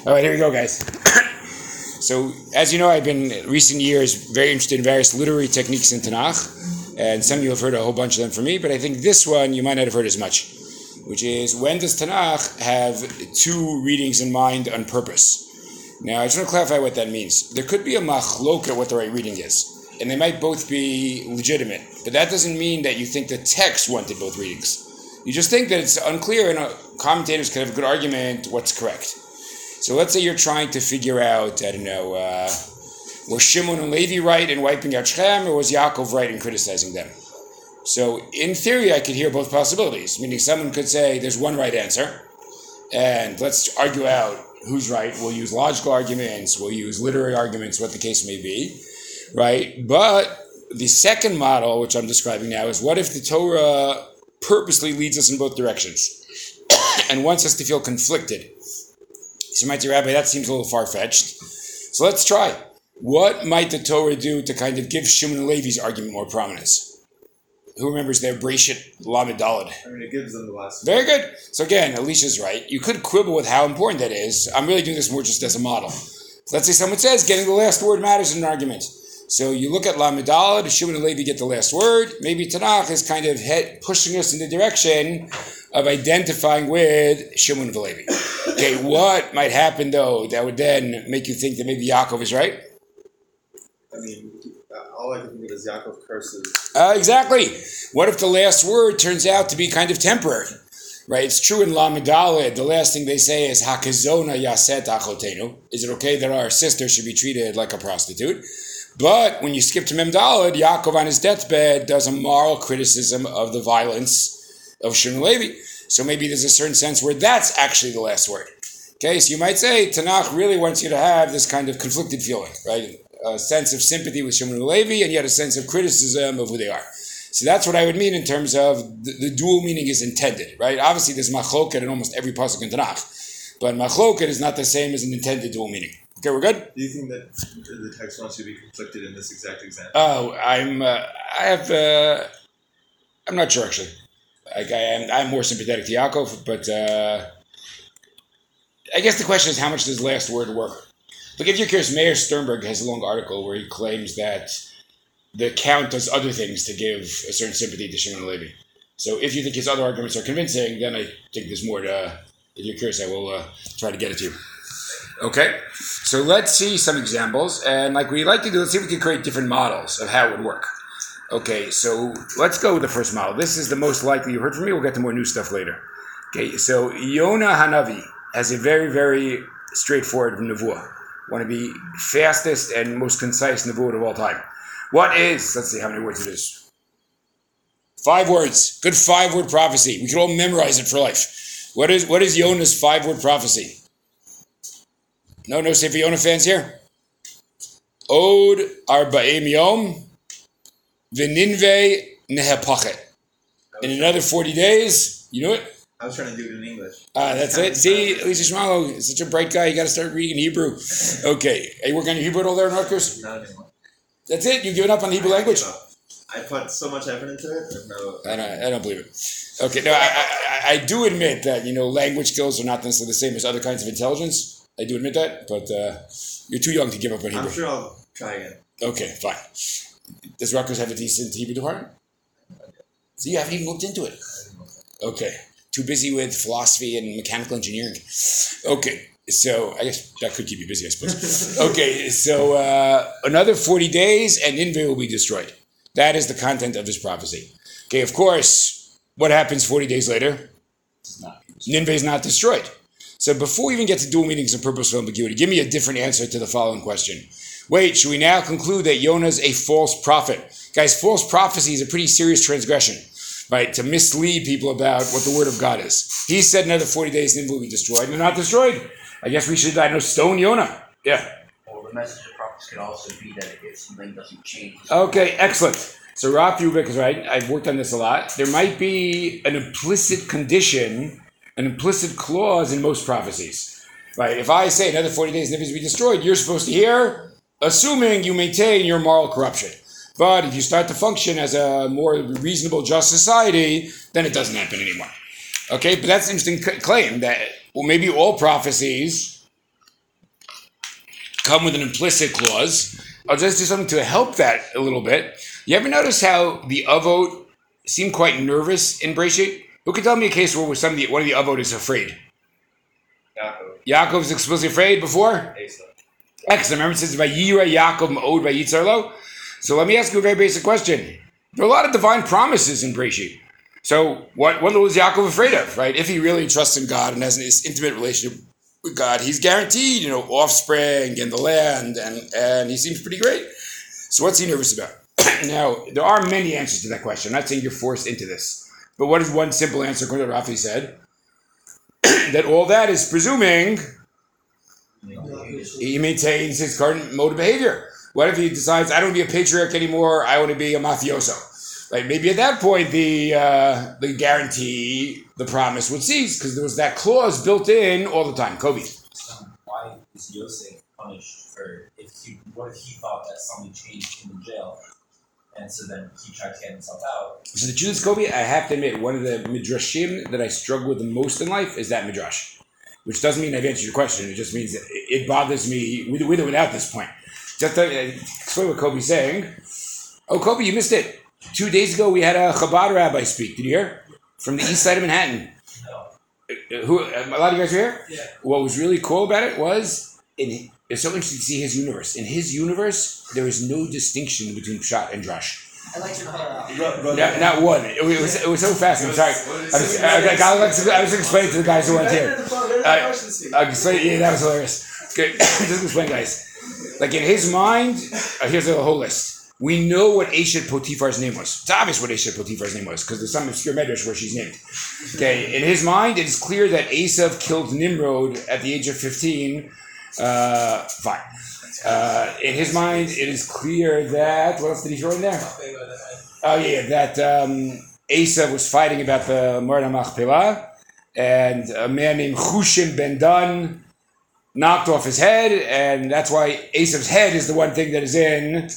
All right, here we go, guys. so, as you know, I've been recent years very interested in various literary techniques in Tanakh, and some of you have heard a whole bunch of them from me, but I think this one you might not have heard as much, which is when does Tanakh have two readings in mind on purpose? Now, I just want to clarify what that means. There could be a machloka what the right reading is, and they might both be legitimate, but that doesn't mean that you think the text wanted both readings. You just think that it's unclear, and uh, commentators could have a good argument what's correct. So let's say you're trying to figure out, I don't know, uh, was Shimon and Levi right in wiping out Shechem, or was Yaakov right in criticizing them? So in theory, I could hear both possibilities, meaning someone could say there's one right answer, and let's argue out who's right. We'll use logical arguments, we'll use literary arguments, what the case may be, right? But the second model, which I'm describing now, is what if the Torah purposely leads us in both directions and wants us to feel conflicted? So you might say, Rabbi, that seems a little far fetched. So let's try. What might the Torah do to kind of give Shimon and Levi's argument more prominence? Who remembers their Breshit Lamed Daled? I mean, it gives them the last. Very good. So again, Alicia's right. You could quibble with how important that is. I'm really doing this more just as a model. So let's say someone says getting the last word matters in an argument. So you look at Lamed Daled, Shimon and Levi get the last word. Maybe Tanakh is kind of head, pushing us in the direction of identifying with Shimon and Levi. Okay, what might happen though that would then make you think that maybe Yaakov is right? I mean, uh, all I can think of is Yaakov curses. Uh, exactly. What if the last word turns out to be kind of temporary? Right? It's true in Lamed Daled, the last thing they say is Hakazona Yaset Achotenu. Is it okay that our sister should be treated like a prostitute? But when you skip to Mem Daled, Yaakov on his deathbed does a moral criticism of the violence of Shimon Levi. So maybe there's a certain sense where that's actually the last word. Okay, so you might say Tanakh really wants you to have this kind of conflicted feeling, right? A sense of sympathy with Shimon Levi, and yet a sense of criticism of who they are. So that's what I would mean in terms of the, the dual meaning is intended, right? Obviously, there's machloket in almost every pasuk in Tanakh, but machloket is not the same as an intended dual meaning. Okay, we're good. Do you think that the text wants you to be conflicted in this exact example? Oh, I'm. Uh, I have. Uh, I'm not sure actually. Like I am. I'm more sympathetic to Yaakov, but uh, I guess the question is how much does last word work? Look, if you're curious, Meir Sternberg has a long article where he claims that the count does other things to give a certain sympathy to Shimon Levi. So if you think his other arguments are convincing, then I think there's more to. If you're curious, I will uh, try to get it to you. Okay, so let's see some examples, and like we like to do, let's see if we can create different models of how it would work. Okay, so let's go with the first model. This is the most likely you heard from me. We'll get to more new stuff later. Okay, so Yona Hanavi has a very, very straightforward nevuah. Want to be fastest and most concise nevuah of all time. What is? Let's see how many words it is. Five words. Good five word prophecy. We can all memorize it for life. What is what is Yona's five word prophecy? No, no Sefer Yonah fans here. Od arba'im yom v'ninve nehepachet. In another forty days, you know it. I was trying to do it in English. Ah, that's it. See, Lisa Shmalo is such a bright guy. You got to start reading Hebrew. Okay, are you working on your Hebrew at all there, Narcos? Not anymore. That's it. You've given up on the Hebrew language. I put so much effort into it. No, I don't, I don't believe it. Okay, no, I, I, I do admit that you know language skills are not necessarily the same as other kinds of intelligence. I do admit that, but uh, you're too young to give up on Hebrew. I'm sure I'll try again. Okay, fine. Does Rutgers have a decent Hebrew department? So you haven't even looked into it. Okay, too busy with philosophy and mechanical engineering. Okay, so I guess that could keep you busy, I suppose. okay, so uh, another forty days, and Nineveh will be destroyed. That is the content of this prophecy. Okay, of course, what happens forty days later? Nineveh is not destroyed. So before we even get to dual meanings and purposeful ambiguity, give me a different answer to the following question. Wait, should we now conclude that Yonah's a false prophet? Guys, false prophecy is a pretty serious transgression, right? To mislead people about what the word of God is. He said another 40 days Nineveh will be destroyed, and they're not destroyed. I guess we should, I know, stone Yonah. Yeah. Or the message of prophets could also be that if something doesn't change. Okay, excellent. So Rob Rubik is right. I've worked on this a lot. There might be an implicit condition, an implicit clause in most prophecies. Right? If I say another 40 days Nineveh will be destroyed, you're supposed to hear, assuming you maintain your moral corruption. But if you start to function as a more reasonable, just society, then it doesn't happen anymore. Okay, but that's an interesting claim that well, maybe all prophecies come with an implicit clause. I'll just do something to help that a little bit. You ever notice how the avot seem quite nervous in Breshit? Who can tell me a case where somebody, one of the avot is afraid? Yaakov, Yaakov's explicitly afraid before? Esav. Excellent. Remember it says by Yira Yaakov Ma'od by Yitzarlo? So let me ask you a very basic question. There are a lot of divine promises in Breshit. So what, what was Yaakov afraid of, right? If he really trusts in God and has an intimate relationship with God, he's guaranteed, you know, offspring and the land, and, and he seems pretty great. So what's he nervous about? now, there are many answers to that question. I'm not saying you're forced into this. But what is one simple answer, according to Rafi said? that all that is presuming he maintains his current mode of behavior. What if he decides, I don't want to be a patriarch anymore, I want to be a mafioso? Like maybe at that point the uh, the guarantee, the promise would cease because there was that clause built in all the time. Kobe. Why is Yosef punished for if he what if he thought that something changed in the jail and so then he tried to get himself out? So the Judas Kobe, I have to admit, one of the midrashim that I struggle with the most in life is that midrash. Which doesn't mean I've answered your question. It just means that it bothers me with, with or without this point. Just to explain what Kobe's saying. Oh, Kobe, you missed it. Two days ago, we had a Chabad rabbi speak. Did you hear? From the east side of Manhattan. No. Uh, Who? A lot of you guys were here. Yeah. What was really cool about it was in, it's so interesting to see his universe. In his universe, there is no distinction between pshat and drash. I like your color out. Not, not one. It was, it was so fast. I'm sorry. I was, I, was, I was explaining to the guys who weren't here. I, I explain, yeah, that was hilarious. Okay, just explain, guys. Like in his mind, uh, here's the whole list. We know what Eshet Potiphar's name was. It's obvious what Eshet Potiphar's name was because there's some obscure medrash where she's named. Okay, in his mind, it is clear that Esav killed Nimrod at the age of 15. Uh, fine. Uh, in his mind, it is clear that what else did he throw in there? Oh yeah, that um, Esav was fighting about the Me'arat Machpelah, and a man named Hushim Ben Dan knocked off his head, and that's why Esav's head is the one thing that is in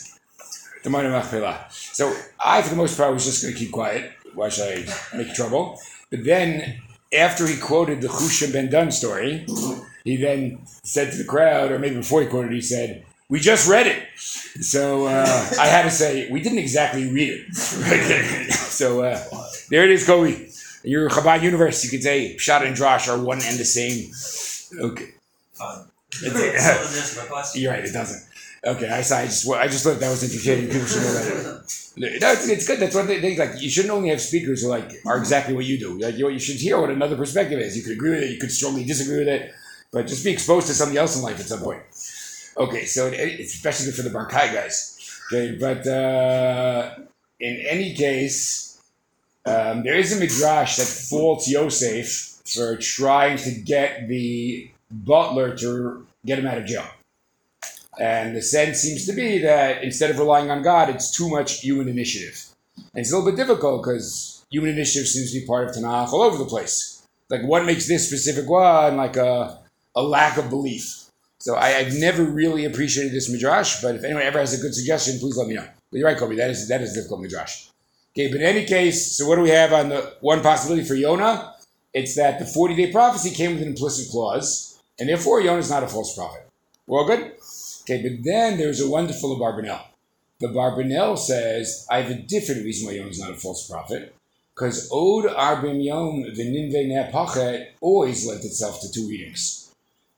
the Me'arat Machpelah. So I, for the most part, was just going to keep quiet. Why should I make trouble? But then, after he quoted the Hushim Ben Dan story, he then said to the crowd, or maybe before he quoted, he said, "We just read it." So uh, I had to say we didn't exactly read it. so uh, there it is, Kobe. Your Chabad universe, you could say Pshat and Drash are one and the same. Okay, Fine. It's- Still didn't my you're right. It doesn't. Okay, I, saw- I just I just thought that was entertaining. People should know that. No, it's, it's good. That's one thing. Like you shouldn't only have speakers who like are exactly what you do. Like you, you should hear what another perspective is. You could agree with it. You could strongly disagree with it. But just be exposed to something else in life at some point. Okay, so it, especially for the Barkai guys. Okay, but uh, in any case, um, there is a midrash that faults Yosef for trying to get the butler to get him out of jail. And the sense seems to be that instead of relying on God, it's too much human initiative. And it's a little bit difficult because human initiative seems to be part of Tanakh all over the place. Like, what makes this specific one like a, a lack of belief? So I, I've never really appreciated this midrash, but if anyone ever has a good suggestion, please let me know. But you're right, Kobe. That is that is difficult midrash. Okay, but in any case, so what do we have on the one possibility for Yonah? It's that the 40 day prophecy came with an implicit clause, and therefore Yonah is not a false prophet. We're all good? Okay, but then there's a wonderful Barbanel. The Barbanel says, I have a different reason why Yonah is not a false prophet. Because Od Arbim Yom V'Ninve Nepachet always lent itself to two readings.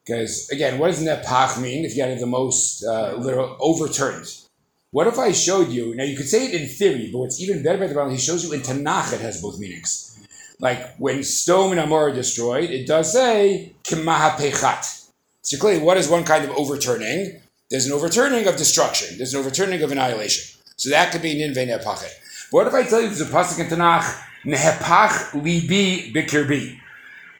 Because, again, what does Nepach mean if you had the most uh, literal overturned? What if I showed you, now you could say it in theory, but what's even better about the Bible, he shows you in Tanakh it has both meanings. Like when Stone and Amor are destroyed, it does say Kimahapechat. So clearly, what is one kind of overturning? There's an overturning of destruction. There's an overturning of annihilation. So that could be Ninve Nepachet. What if I tell you there's a pasuk in Tanakh, Nehepach libi bikirbi?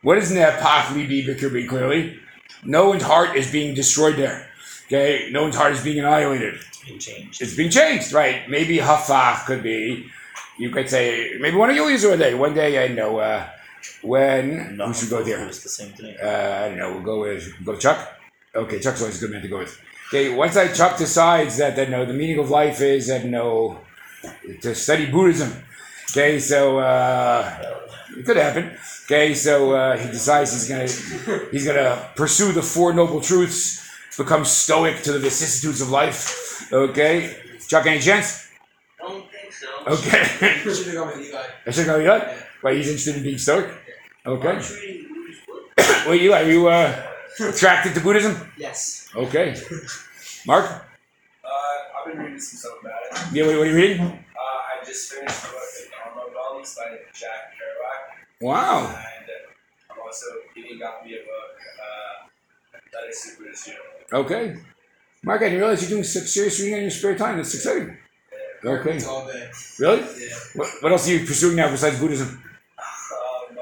What is Nehepach libi bikirbi? Clearly, no one's heart is being destroyed there. Okay, no one's heart is being annihilated. Being changed. It's being changed, right? Maybe hafach could be. You could say maybe one of you use one day. One day I know uh, when we should go there. It's the same thing. Uh, I don't know. We'll go with we'll go Chuck. Okay, Chuck's always a good man to go with. Okay, once I Chuck decides that that no, the meaning of life is that no, to study Buddhism. Okay, so uh, it could happen. Okay, so uh, he decides he's gonna he's gonna pursue the four noble truths. become stoic to the vicissitudes of life. Okay, Chuck, any chance? I don't think so. Okay, Should have gone with Eli. I should go Eli. Why he's interested in being stoic? Okay. I'm reading Buddhist book. Well, Eli, are you uh, attracted to Buddhism? Yes. Okay. Mark, Uh, I've been reading some stuff about it. yeah, what, what are you reading? Uh, I just finished the book The Dharma Bums by Jack Kerouac. Wow. And uh, I'm also reading got me a uh, Letters to Buddhist Journal. Okay. Mark, I didn't realize you're doing such serious reading in your spare time. That's exciting. Okay. It's all day. Really? Yeah. What, what else are you pursuing now besides Buddhism? Um, uh,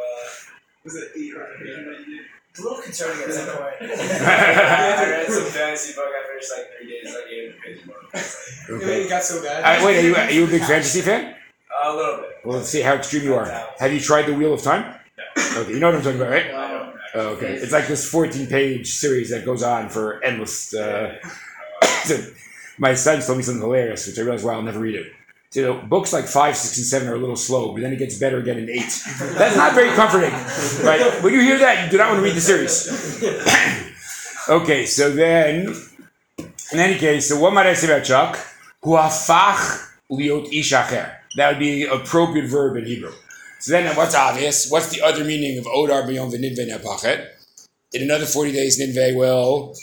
Was it eight or nine? It's a little concerning at some point. I read some fantasy book. I finished like three days, like eight pages book. It's like, Okay. It got so bad. Uh, wait, are you, are you a big fantasy fan? A little bit. Well, let's see how extreme you are. Have you tried The Wheel of Time? No. Okay, you know what I'm talking about, right? Don't. Oh, okay. It's like this 14 page series that goes on for endless. Uh, my son told me something hilarious, which I realized, wow, I'll never read it. So, you know, books like 5, 6, and 7 are a little slow, but then it gets better again in 8. That's not very comforting. Right? When you hear that, you do not want to read the series. okay, so then, in any case, so what might I say about Chuck? Huafach liot ishacher. That would be appropriate verb in Hebrew. So then what's obvious? What's the other meaning of Odar B'yom v'nidve nepachet? In another 40 days, Nineveh will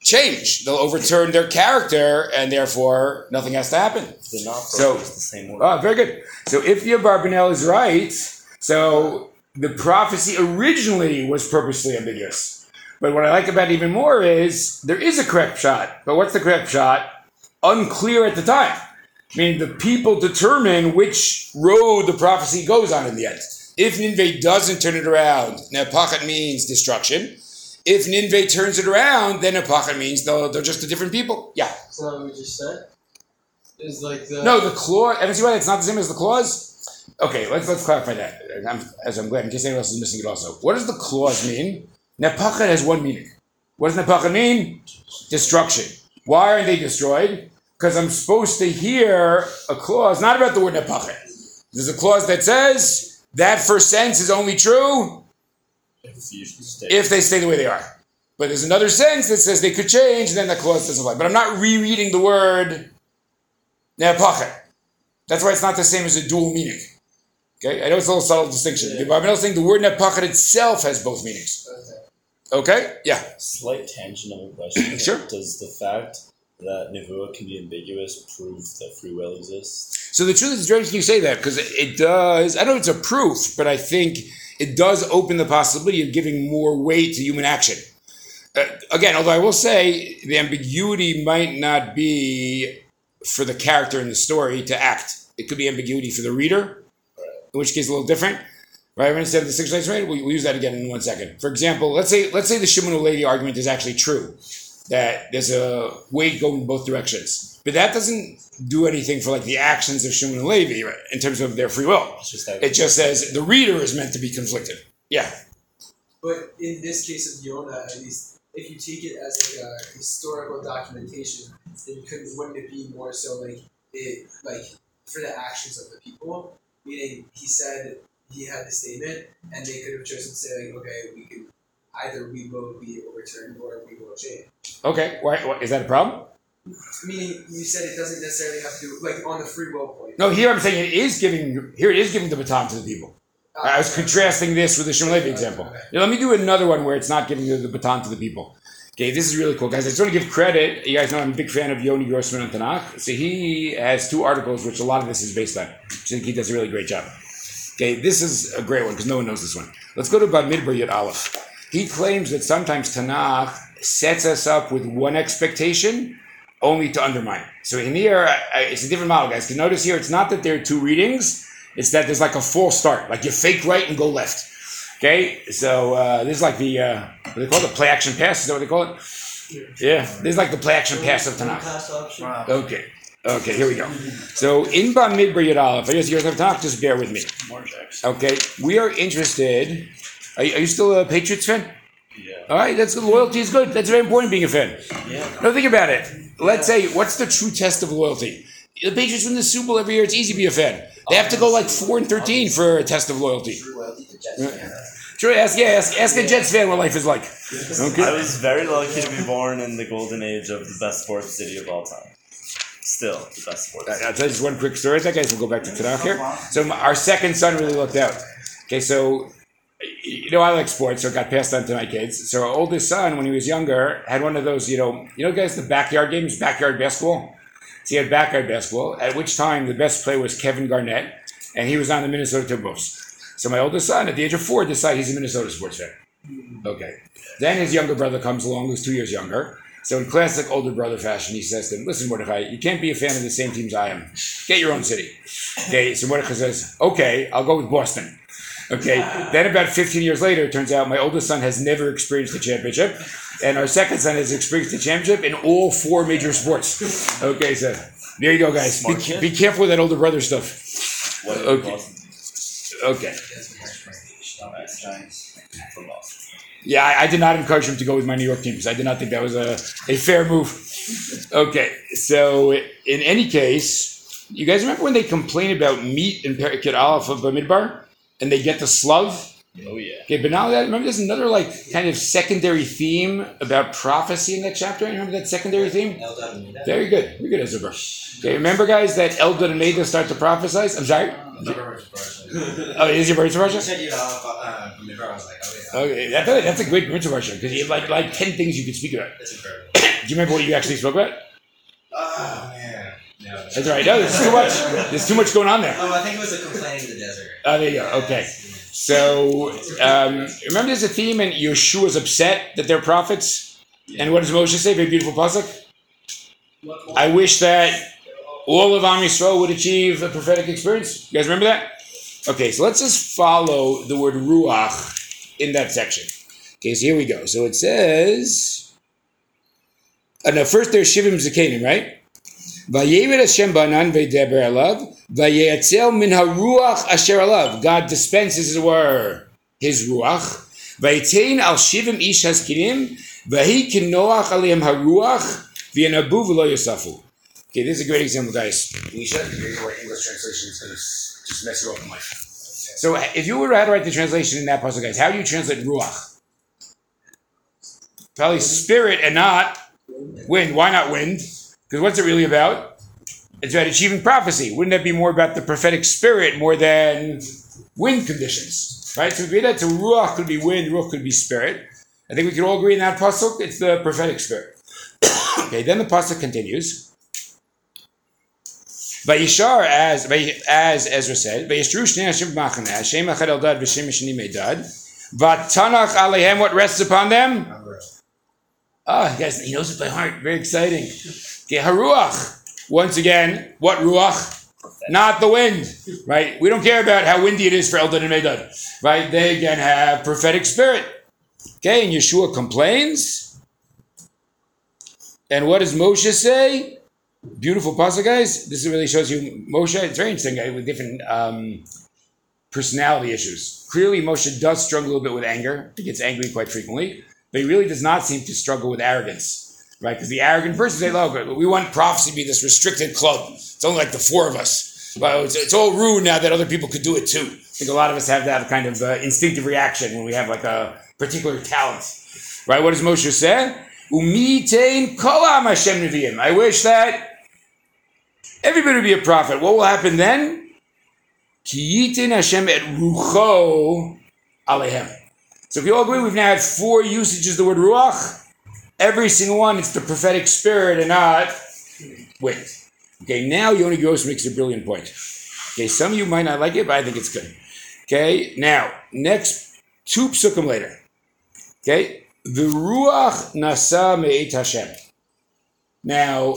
change. They'll overturn their character, and therefore nothing has to happen. They're not So- the same word. Oh, very good. So if your Barbanel is right, so the prophecy originally was purposely ambiguous. But what I like about it even more is there is a correct pshat. But what's the correct pshat? Unclear at the time. I mean, the people determine which road the prophecy goes on in the end. If Nineveh doesn't turn it around, Nepachet means destruction. If Nineveh turns it around, then Nepachet means they're, they're just a different people. Yeah. So what we just said is like the No, the clause. Evan, see why it's not the same as the clause? Okay, let's let's clarify that. I'm, as I'm glad, in case anyone else is missing it also. What does the clause mean? Nepachet has one meaning. What does Nepachet mean? Destruction. Why aren't they destroyed? Because I'm supposed to hear a clause, not about the word Nepachet. There's a clause that says that first sense is only true If you should stay. if they stay the way they are. But there's another sense that says they could change, and then the clause doesn't apply. But I'm not rereading the word ne'apachet. That's why it's not the same as a dual meaning. Okay, I know it's a little subtle distinction. Yeah. But I'm not saying the word ne'apachet itself has both meanings. Okay, yeah. Slight tangent of a question. Sure. Does the fact that Nevuah can be ambiguous prove that free will exists? So the truth is, interesting you say that because it, it does. I don't know if it's a proof, but I think it does open the possibility of giving more weight to human action. Uh, again, although I will say the ambiguity might not be for the character in the story to act. It could be ambiguity for the reader, in which case a little different. Right? When instead of the six nights right, we'll, we'll use that again in one second. For example, let's say let's say the Shimon Levi argument is actually true, that there's a weight going both directions, but that doesn't do anything for like the actions of Shimon and Levi right, in terms of their free will. It's just that It just says the reader is meant to be conflicted. Yeah. But in this case of Yonah, at least, if you take it as like a historical documentation, then could wouldn't it be more so like it like for the actions of the people? Meaning he said he had the statement, and they could have chosen to say like, okay, we could either we will be overturned or we will change. Okay. Why, why, is that a problem? Meaning you said it doesn't necessarily have to do like on the free will point. No. Here I'm saying it is giving. Here it is giving the baton to the people. I was contrasting this with the Shimon Levi example. Okay. Now, let me do another one where it's not giving the, the baton to the people. Okay, this is really cool, guys. I just want to give credit. You guys know I'm a big fan of Yoni Grossman on Tanakh. So he has two articles, which a lot of this is based on. I think he does a really great job. Okay, this is a great one because no one knows this one. Let's go to Bamidbar Yud Aleph. He claims that sometimes Tanakh sets us up with one expectation only to undermine. So in here, I- I- it's a different model, guys. Because notice here, it's not that there are two readings. It's that there's like a false start, like you fake right and go left. Okay, so uh, this is like the uh, what do they call it? The play action pass. Is that what they call it? Yeah, this is like the play action pass of Tanakh. Okay, okay, here we go. So in Bam Midbar Yud Aleph, I guess you guys have Tanakh. Just bear with me. Okay, we are interested. Are you, are you still a Patriots fan? Yeah. All right, that's good. Loyalty is good. That's very important being a fan. Yeah. No, think about it. Let's say, what's the true test of loyalty? The Patriots win the Super Bowl every year. It's easy to be a fan. They have to go like four and thirteen for a test of loyalty. True loyalty to Jets. Sure, ask, yeah, ask, ask a Jets fan what life is like. Okay. I was very lucky to be born in the golden age of the best sports city of all time. Still the best sports. I- I'll tell you just one quick story. That guys, we'll go back to Tanakh here. So our second son really looked out. Okay, so you know I like sports, so it got passed on to my kids. So our oldest son, when he was younger, had one of those, you know, you know, guys, the backyard games, backyard basketball. So he had backyard basketball. At which time the best player was Kevin Garnett, and he was on the Minnesota Timberwolves. So my oldest son, at the age of four, decided he's a Minnesota sports fan. Okay. Then his younger brother comes along, who's two years younger. So in classic older brother fashion, he says to him, "Listen, Mordecai, you can't be a fan of the same teams I am. Get your own city." Okay. So Mordecai says, "Okay, I'll go with Boston." Okay. Then about 15 years later, it turns out my oldest son has never experienced the championship, and our second son has experienced the championship in all four major sports. Okay. So there you go, guys. Be, be careful with that older brother stuff. Okay. Okay. Dumbass Giants. from Boston. Yeah, I, I did not encourage him to go with my New York teams. I did not think that was a, a fair move. Okay, so in any case, you guys remember when they complained about meat in Perek Yud Aleph of Bamidbar? And they get the slug? Oh yeah. Okay, but now that, remember there's another like kind of secondary theme about prophecy in that chapter? You remember that secondary theme? Eldad. Very good. Very good, Ezra. Okay, remember guys that Eldad and Medad start to prophesy? I'm sorry? Oh, is your birth You Russia? I said you know, uh, Midbar, I was like, oh yeah. Okay, that, that's a great Russia because you have like, like 10 things you can speak about. That's incredible. Do you remember what you actually spoke about? Oh man. No, That's right. No, there's too much. There's too much going on there. Oh, I think it was a complaint in the desert. Oh, there you go. Okay. So um, remember, there's a theme, and Yehoshua's upset that they're prophets. And what does Moshe say? Very beautiful pasuk. I wish that all of Am Yisrael would achieve a prophetic experience. You guys remember that? Okay, so let's just follow the word ruach in that section. Okay, so here we go. So it says, uh, no, first there's Shivim Zakanim, right? Vayevid Hashem banan v'deber alav vayetzel min haruach asher alav. God dispenses, as it were, His ruach. Vayitain al shivim ish haskinim vahi kinoach aliyim haruach v'yanabu v'lo yosafu. Okay, this is a great example, guys. We should your English translation is going to just mess you up in life. So, if you were to write the translation in that puzzle, guys, how do you translate ruach? Probably spirit and not wind. Why not wind? Because what's it really about? It's about achieving prophecy. Wouldn't that be more about the prophetic spirit more than wind conditions? Right? So we agree that so ruach could be wind, ruach could be spirit. I think we can all agree in that pasuk. It's the prophetic spirit. okay, then the pasuk continues. Vayishar, as as Ezra said, Vayishru shnei Hashem b'machane, Hashem echad eldad v'shem sheni meidad, v'tanach alehem, what rests upon them? Ah, guys, he knows it by heart. Very exciting. Okay, haruach. Once again, what ruach? Not the wind, right? We don't care about how windy it is for Eldad and Medad, right? They again have prophetic spirit. Okay, and Yehoshua complains. And what does Moshe say? Beautiful pasuk, guys. This really shows you Moshe. It's very interesting, guy, with different um, personality issues. Clearly, Moshe does struggle a little bit with anger. He gets angry quite frequently, but he really does not seem to struggle with arrogance, right? Because the arrogant person say, "Look, we want prophecy to be this restricted club. It's only like the four of us. Well, it's, it's all rude now that other people could do it too." I think a lot of us have that kind of uh, instinctive reaction when we have like a particular talent, right? What does Moshe say? I wish that everybody would be a prophet. What will happen then? So if you all agree, we've now had four usages of the word ruach. Every single one, it's the prophetic spirit and not wait. Okay, now Yoni Gross makes a brilliant point. Okay, some of you might not like it, but I think it's good. Okay, now, next, two psukim later. Okay, the ruach nasa me'et Hashem. Now,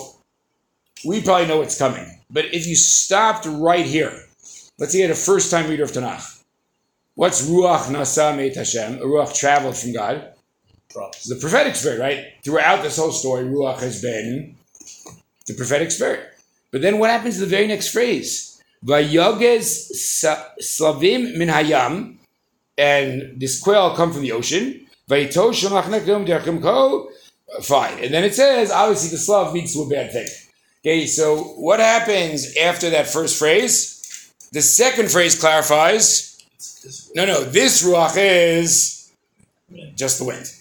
we probably know what's coming, but if you stopped right here, let's say you're a first time reader of Tanakh. What's ruach nasa me'et Hashem? A ruach traveled from God. It's the prophetic spirit, right? Throughout this whole story, ruach has been the prophetic spirit. But then what happens to the very next phrase? Vayogez slavim min hayam, and this quail come from the ocean. Fine. And then it says, obviously, the slav leads to a bad thing. Okay, so what happens after that first phrase? The second phrase clarifies No, no, this ruach is just the wind.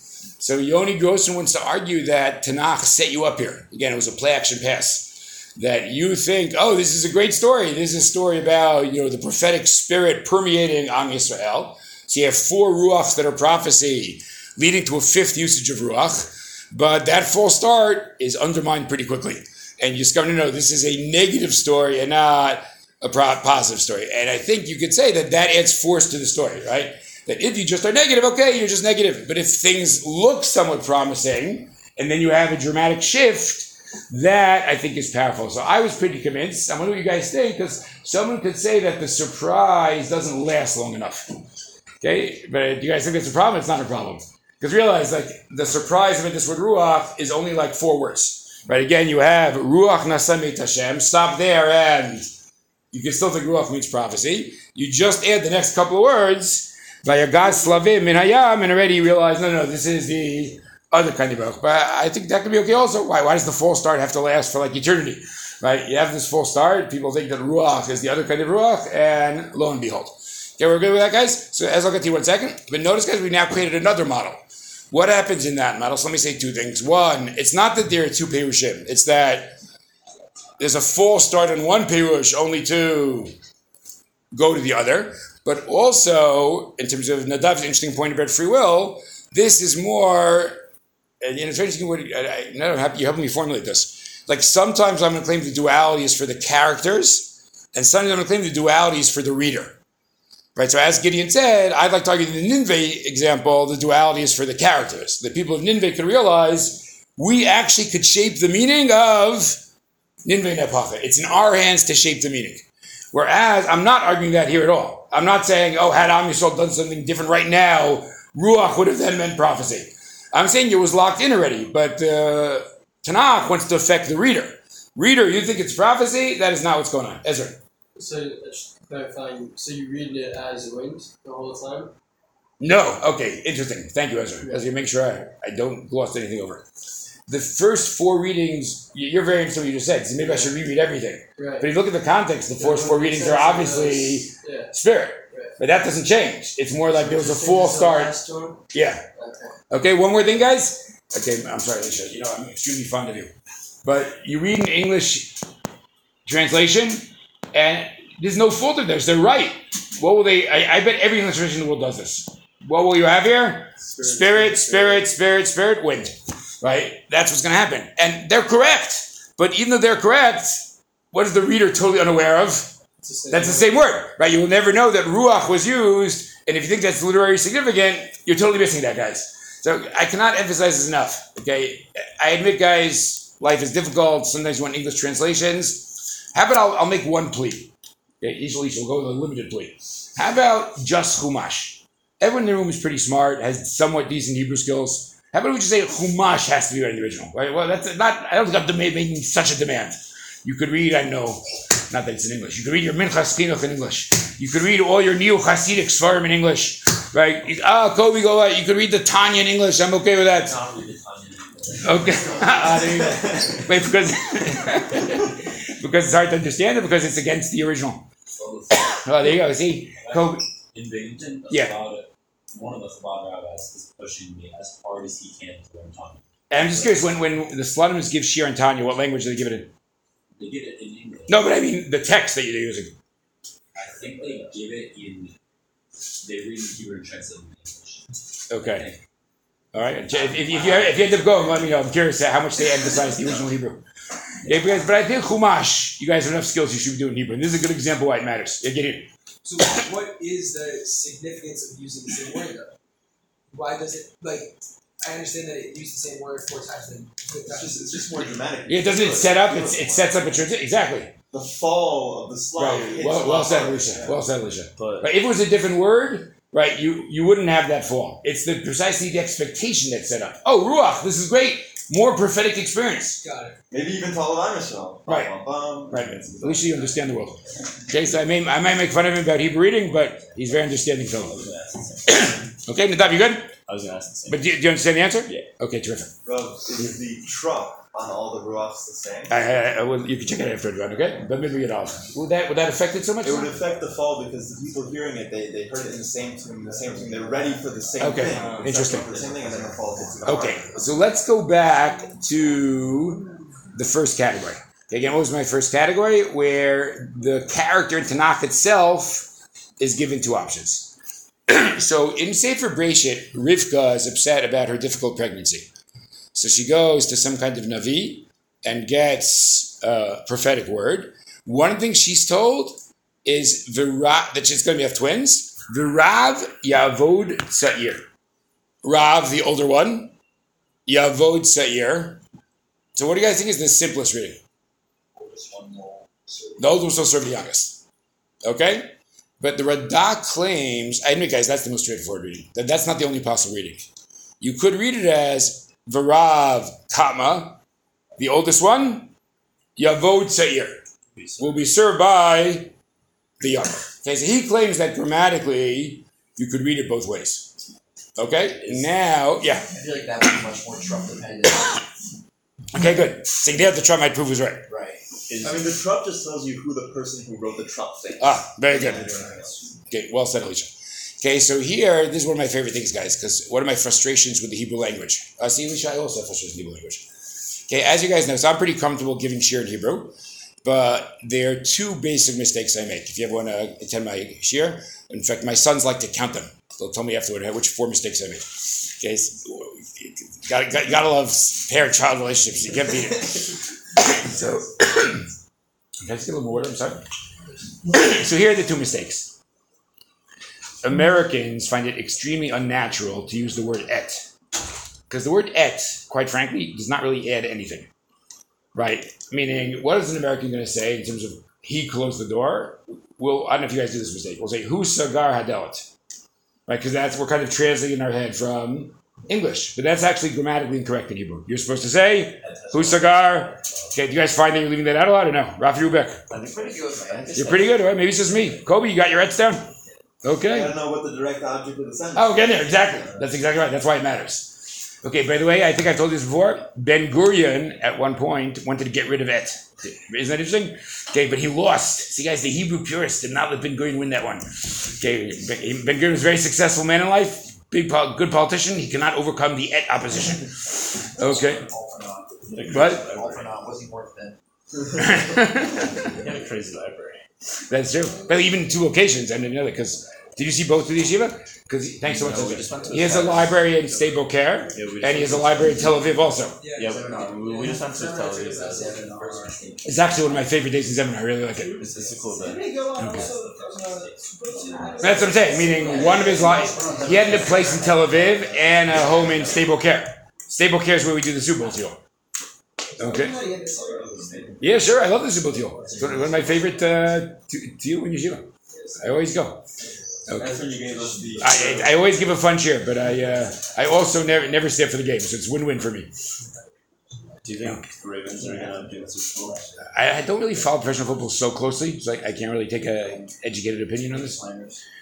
So Yoni Grossman wants to argue that Tanakh set you up here. Again, it was a play action pass. That you think, oh, this is a great story. This is a story about you know the prophetic spirit permeating Am Yisrael. So you have four ruachs that are prophecy, leading to a fifth usage of ruach. But that false start is undermined pretty quickly, and you discover, no, no, this is a negative story and not a positive story. And I think you could say that that adds force to the story, right? That if you just are negative, okay, you're just negative. But if things look somewhat promising, and then you have a dramatic shift, that I think is powerful. So I was pretty convinced. I wonder what you guys think, because someone could say that the surprise doesn't last long enough. Okay, but do you guys think it's a problem? It's not a problem. Because realize, like, the surprise of this word ruach is only like four words. Right? Again, you have ruach nasamit Hashem. Stop there, and you can still think ruach means prophecy. You just add the next couple of words, vayagaz slavim min hayam, and already you realize, no, no, this is the other kind of ruach. But I think that could be okay also. Why? Why does the false start have to last for like eternity? Right? You have this false start. People think that ruach is the other kind of ruach, and lo and behold. Okay, we're good with that, guys? So as I'll get to you one second. But notice, guys, we now created another model. What happens in that model? So let me say two things. One, it's not that there are two Perushim. It's that there's a false start on one Perush only to go to the other. But also, in terms of Nadav's interesting point about free will, this is more, uh, and know, it's interesting word, I, I, no, you help me formulate this. Like sometimes I'm going to claim the duality is for the characters, and sometimes I'm going to claim the duality is for the reader. Right, so as Gideon said, I'd like to argue in the Nineveh example, the duality is for the characters. The people of Nineveh could realize we actually could shape the meaning of Nineveh Nepacha. It's in our hands to shape the meaning. Whereas I'm not arguing that here at all. I'm not saying, oh, had Am Yisrael done something different right now, Ruach would have then meant prophecy. I'm saying it was locked in already, but uh, Tanakh wants to affect the reader. Reader, you think it's prophecy? That is not what's going on. Ezra. So, just clarifying, so you read it as wind the whole time? No. Okay. Interesting. Thank you, Ezra. Ezra, make sure I, I don't gloss anything over. The first four readings, you- you're very interested in what you just said. So maybe I should reread everything. Right. But if you look at the context, the first four readings are obviously Yeah. spirit. Right. But that doesn't change. It's more like there was a full this is the start. Yeah. Okay. Okay, one more thing, guys. Okay, I'm sorry, Alicia. You know, I'm extremely fond of you. But you read an English translation, and there's no fault in this. They're right. What will they? I, I bet every English translation in the world does this. What will you have here? Spirit, spirit, spirit, spirit, wind. Right? That's what's going to happen. And they're correct. But even though they're correct, what is the reader totally unaware of? That's the same word, right? You will never know that ruach was used, and if you think that's literary significant, you're totally missing that, guys. So I cannot emphasize this enough. Okay, I admit, guys, life is difficult. Sometimes you want English translations. How about I'll, I'll make one plea? Okay, easily we'll go with a limited plea. How about just Chumash? Everyone in the room is pretty smart, has somewhat decent Hebrew skills. How about we just say Chumash has to be right in the original? Right? Well, that's not. I don't think I'm making such a demand. You could read, I know, not that it's in English. You could read your Minchas Chinuch in English. You could read all your Neo Hasidic Svarim in English. Right? You- Ah, Kobe, go out. You could read the Tanya in English. I'm okay with that. Not really the time. Okay. There you go. Wait, because because it's hard to understand it because it's against the original. Oh, there you go. See, Kobe. in Binghamton, Yeah. One of the Chabad rabbis is pushing me as hard as he can to learn Tanya. And I'm just curious when when the Slonims give Shiur and Tanya, what language do they give it in? They get it in English. No, but I mean the text that you're using. I think they give it in. They read in Hebrew and translate it in English. Okay. All right. If, if, if you if you end up going, let me know. I'm curious how much they emphasize the original Hebrew. Yeah, because, but I think Chumash, you guys have enough skills. You should be doing Hebrew. And this is a good example why it matters. Yeah, get in. So what is the significance of using the same word though? Why does it like? I understand that it used the same word four times and It's just, it's just more dramatic. Yeah, doesn't it set up? It's, it sets up a transition. Exactly. the fall of the Slav. Right. Well, a well lot said, harder. Alicia. Well said, Alicia. But Right. If it was a different word, right, you you wouldn't have that fall. It's the precisely the expectation that's set up. Oh, ruach, this is great. More prophetic experience. got it. Maybe even Talavan Michelle. Right. Bum, bum, bum. Right. At least you understand the world. Okay, so I may I might make fun of him about Hebrew reading, but he's very understanding fellow. Okay, Nadav, you good? I was gonna ask the same. But do you, do you understand the answer? Yeah. Okay, terrific. Rav, is the truck on all the ruachs the same? I, I, I will, you can check it out after the run, okay? But maybe it off. Would that would that affect it so much? It would affect the fall because the people hearing it, they, they heard it in the same tune, the same tune. They're ready for the same Okay, thing. interesting. For the same thing, and then the fall hits the Okay, so let's go back to the first category. Okay, again, what was my first category? Where the character in Tanakh itself is given two options. so in Sefer Breshit, Rivka is upset about her difficult pregnancy. So she goes to some kind of Navi and gets a prophetic word. One thing she's told is Vira- that she's going to have twins. Virav Yavod Sa'ir. Rav, the older one, Yavod Sa'ir. So what do you guys think is the simplest reading? Oldest one. The oldest will serve the youngest. Okay? But the Radak claims, I admit guys, that's the most straightforward reading. That, that's not the only possible reading. You could read it as Varav Kama, the oldest one, Yavod Sa'ir, will be served by the younger. Okay, so he claims that grammatically you could read it both ways. Okay? Now, yeah. I feel like that would be much more trop dependent. Okay, good. So there the trop might prove was right. right. Is, I mean, the trop just tells you who the person who wrote the trop thing. Ah, very good. Okay, well said, Alicia. Okay, so here, this is one of my favorite things, guys, because one of my frustrations with the Hebrew language. Uh, see, Alicia, I also have frustrations with the Hebrew language. Okay, as you guys know, so I'm pretty comfortable giving shiur in Hebrew, but there are two basic mistakes I make. If you ever want to attend my shiur, in fact, my sons like to count them. They'll tell me afterward which four mistakes I made. Okay, so, gotta, gotta, gotta love parent-child relationships. You can't beat it. so, can I just get a little more water? I'm sorry. so here are the two mistakes. Americans find it extremely unnatural to use the word et. Because the word et, quite frankly, does not really add anything. Right? Meaning, what is an American going to say in terms of he closed the door? Well, I don't know if you guys do this mistake. We'll say, who sagar hadelet? Right? Because that's, we're kind of translating our head from English. But that's actually grammatically incorrect in Hebrew. You're supposed to say, who sagar? Okay, do you guys find that you're leaving that out a lot or no? Rafi Rubek. Pretty good. You're pretty good, right? Maybe it's just me. Kobe, you got your ets down? Okay. I don't know what the direct object of the sentence. Oh, get there. Exactly. That's exactly right. That's why it matters. Okay, by the way, I think I told this before. Ben Gurion, at one point, wanted to get rid of it. Isn't that interesting? Okay, but he lost. See, guys, the Hebrew purists did not let Ben Gurion win that one. Okay, Ben Gurion was a very successful man in life, big, good politician. He cannot overcome the et opposition. Okay. All for naught. What? All. Wasn't worth it. he had a crazy library. That's true. But even two locations, I didn't because did you see both of the yeshiva? Because thanks so much. No, we just went to he has a library in Sde Boker, Yeah, and he has a library in Tel Aviv also. Yeah, we, we, we just went to tell you that. It's actually one of my favorite days in Zemen. I really like it. It's, it's a cool day. That's what I'm saying. Meaning, one of his life, he had a place in Tel Aviv and a home in Sde Boker. Sde Boker is where we do the Super Bowl deal. Okay. Yeah, sure. I love the Super Bowl deal. It's one one of my favorite uh, t- deal in yeshiva. I always go. Okay. That's when you gave us the. I, I, I always give a fun cheer, but I uh, I also never never stay up for the game, so it's win win for me. Do you think the Ravens are gonna do the Super Bowl? I, I don't really follow professional football so closely, so I, I can't really take a educated opinion on this.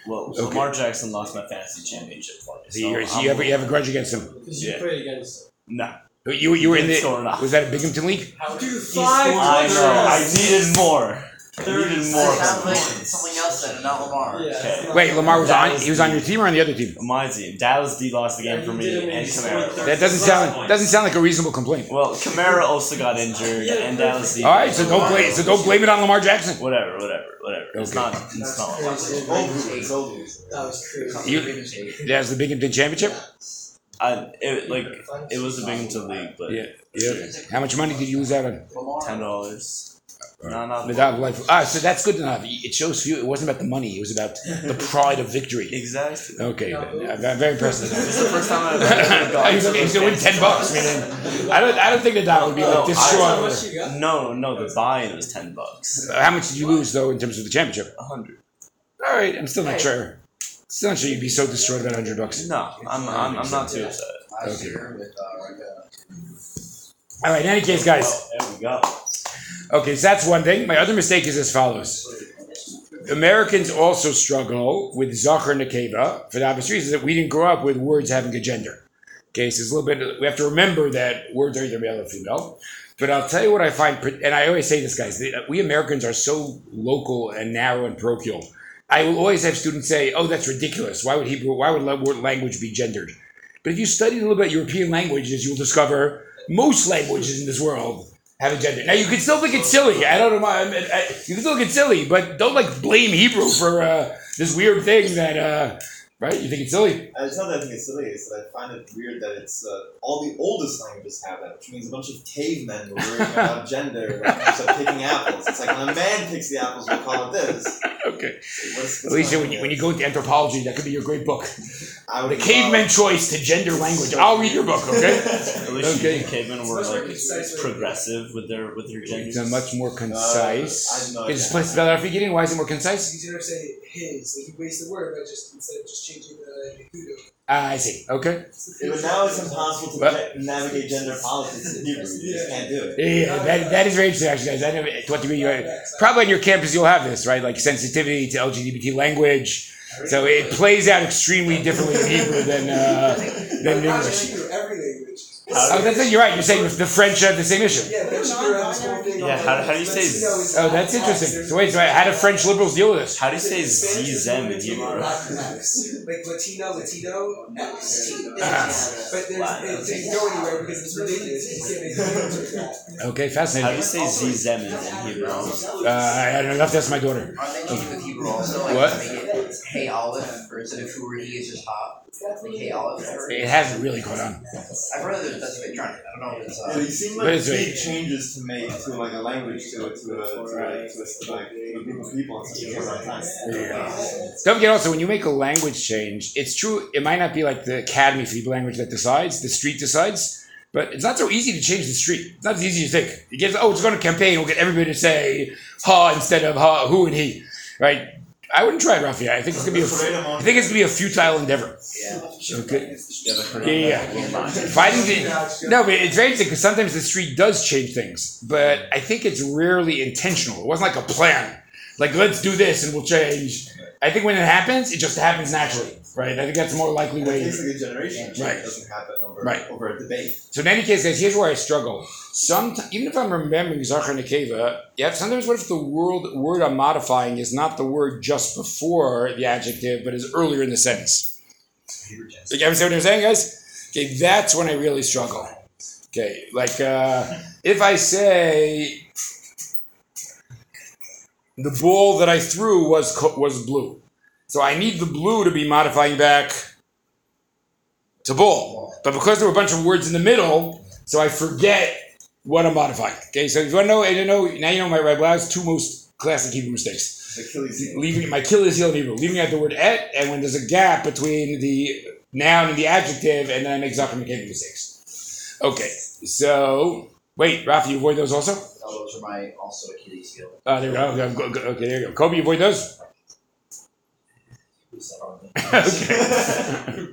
Well, Okay. Lamar Jackson lost my fantasy championship for me. So you, I'm- you, have, you have a grudge against him. Because you Yeah. played against No. You you were in the was that a Binghamton league? Dude, I know. I needed more. I needed more. Sounds like him. something else then, not Lamar. Yeah. Okay. Wait, Lamar was That on. was He was on your team or on the other team. My team. Dallas D lost the game Yeah, for me, did it when and Kamara. That doesn't sound doesn't sound like a reasonable complaint. Well, Kamara also got injured, and Dallas D. All right, so don't blame so don't blame it on Lamar Jackson. Whatever, whatever, whatever. It's Okay. not. It's not. Lamar. Old group, it's old. That was crazy. You, that's the Binghamton championship. I, it, like it was a Binghamton league, but Yeah, yeah. How much money did you lose out on? Lamar. ten dollars. No, not Without life. Ah, so that's good enough. It shows you it wasn't about the money. It was about the pride of victory. exactly. Okay, then. I'm very impressed with that. It's the first time I've ever gone he's, to he's gonna win ten bucks. I mean, I don't. I don't think that that would be like No, this I- strong. How much you got? No, no, the buy-in was ten bucks. How much did you lose though in terms of the championship? A hundred. All right, I'm still not sure. Still not sure you'd be so destroyed about hundred bucks. No, I'm, I'm, I'm not too upset. Okay. year with like, uh, All right. In any case, guys. There we go. Okay, so that's one thing. My other mistake is as follows. Americans also struggle with Zachar Nekeva for the obvious reason that we didn't grow up with words having a gender. Okay, so it's a little bit, we have to remember that words are either male or female. But I'll tell you what I find, and I always say this, guys, uh, we Americans are so local and narrow and parochial. I will always have students say, oh, that's ridiculous. Why would Hebrew, why would la- language be gendered? But if you study a little bit European languages, you'll discover most languages in this world have a gender. Now you can still think it's silly. I don't know. I, I, I, you can still think it's silly, but don't like blame Hebrew for uh, this weird thing that uh, right. You think it's silly. Uh, It's not that I think it's silly, it's that I find it weird that it's uh, all the oldest languages have that, which means a bunch of cavemen were worrying about gender when it comes picking apples. It's like when a man picks the apples, we'll call it this. Okay, What's, what's Alicia, when you, when you go into anthropology, that could be your great book. I would The caveman choice to gender language. I'll read your book. Okay. At least Okay. you cavemen were It's much more like concise way. progressive with their with their genders. It's much more concise. I have no Is idea. place spelled out for beginning? Why is it more concise? Because you never say his, like you waste the word by just instead of just changing the Yehuda. Ah, I see. Okay. Yeah, but now it's impossible to Well- navigate gender politics in Hebrew. You just can't do it. Yeah, that, that is very interesting, actually, guys. I know to what degree you probably on your campus you'll have this, right? Like sensitivity to LGBT language. So it plays out extremely differently in Hebrew than uh, than in Not English. just Hebrew, every language. Oh, that's it. You're right. You're saying the French have the same issue. Yeah, but Hebrew have this whole thing. Yeah, how- how do you say Latino z- Oh, that's interesting. there's So wait, so how do French liberals deal with this? How do you say Spanish is Z-Zem in Hebrew? Like Latino, Latino, X. But there's, it didn't go anywhere because it's ridiculous. You can't make language like that. Okay, How do you say Z-Zem in, in Hebrew? Uh, I I don't know. You'll have to ask my daughter. Aren't they changing with Hebrew also? Like, What? it hey olive, or instead of who or he, it's just hot. Hey olive. It hasn't really caught on. I've heard that that's what they're trying to. I don't know if it's. Yeah, Uh, these seem like it's big a- changes to make to like a language to a to a to a, to a, like, to a group of people in such a short amount of. Don't forget also when you make a language change, it's true. It might not be like the academy for Hebrew language that decides, the street decides, but it's not so easy to change the street. It's not as easy as you think. You get oh, it's going to campaign. We'll get everybody to say ha instead of ha, who and he, right? I wouldn't try it, Raphael. I think it's gonna be a. I think it's gonna be a futile endeavor. yeah. Okay. Yeah, yeah. The, no, but it's very interesting because sometimes the street does change things, but I think it's rarely intentional. It wasn't like a plan. Like let's do this and we'll change. I think when it happens, it just happens naturally, right? I think that's a more likely It way. takes like a generation. Right. It doesn't happen over Right. over a debate. So in any case, guys, here's where I struggle. Some, even if I'm remembering Zachar Nekeva, yeah, sometimes what if the word, word I'm modifying is not the word just before the adjective, but is earlier in the sentence? You understand what I'm saying, guys? Okay, that's when I really struggle. Okay, like uh, if I say the ball that I threw was co- was blue, so I need the blue to be modifying back to ball. But because there were a bunch of words in the middle, so I forget what I'm modifying. Okay, so if you want to know, you know now you know my right. Well, two most classic Hebrew mistakes Achilles heel. leaving my Achilles heel in Hebrew, leaving out the word et, and when there's a gap between the noun and the adjective, and then I make McKinney mistakes. Okay, so wait, Rafi, you avoid those also? Oh, those are my also Achilles heel. Uh, there we go. Okay, go- go- okay, there you go. Kobe, you avoid those? Who's that on me? okay.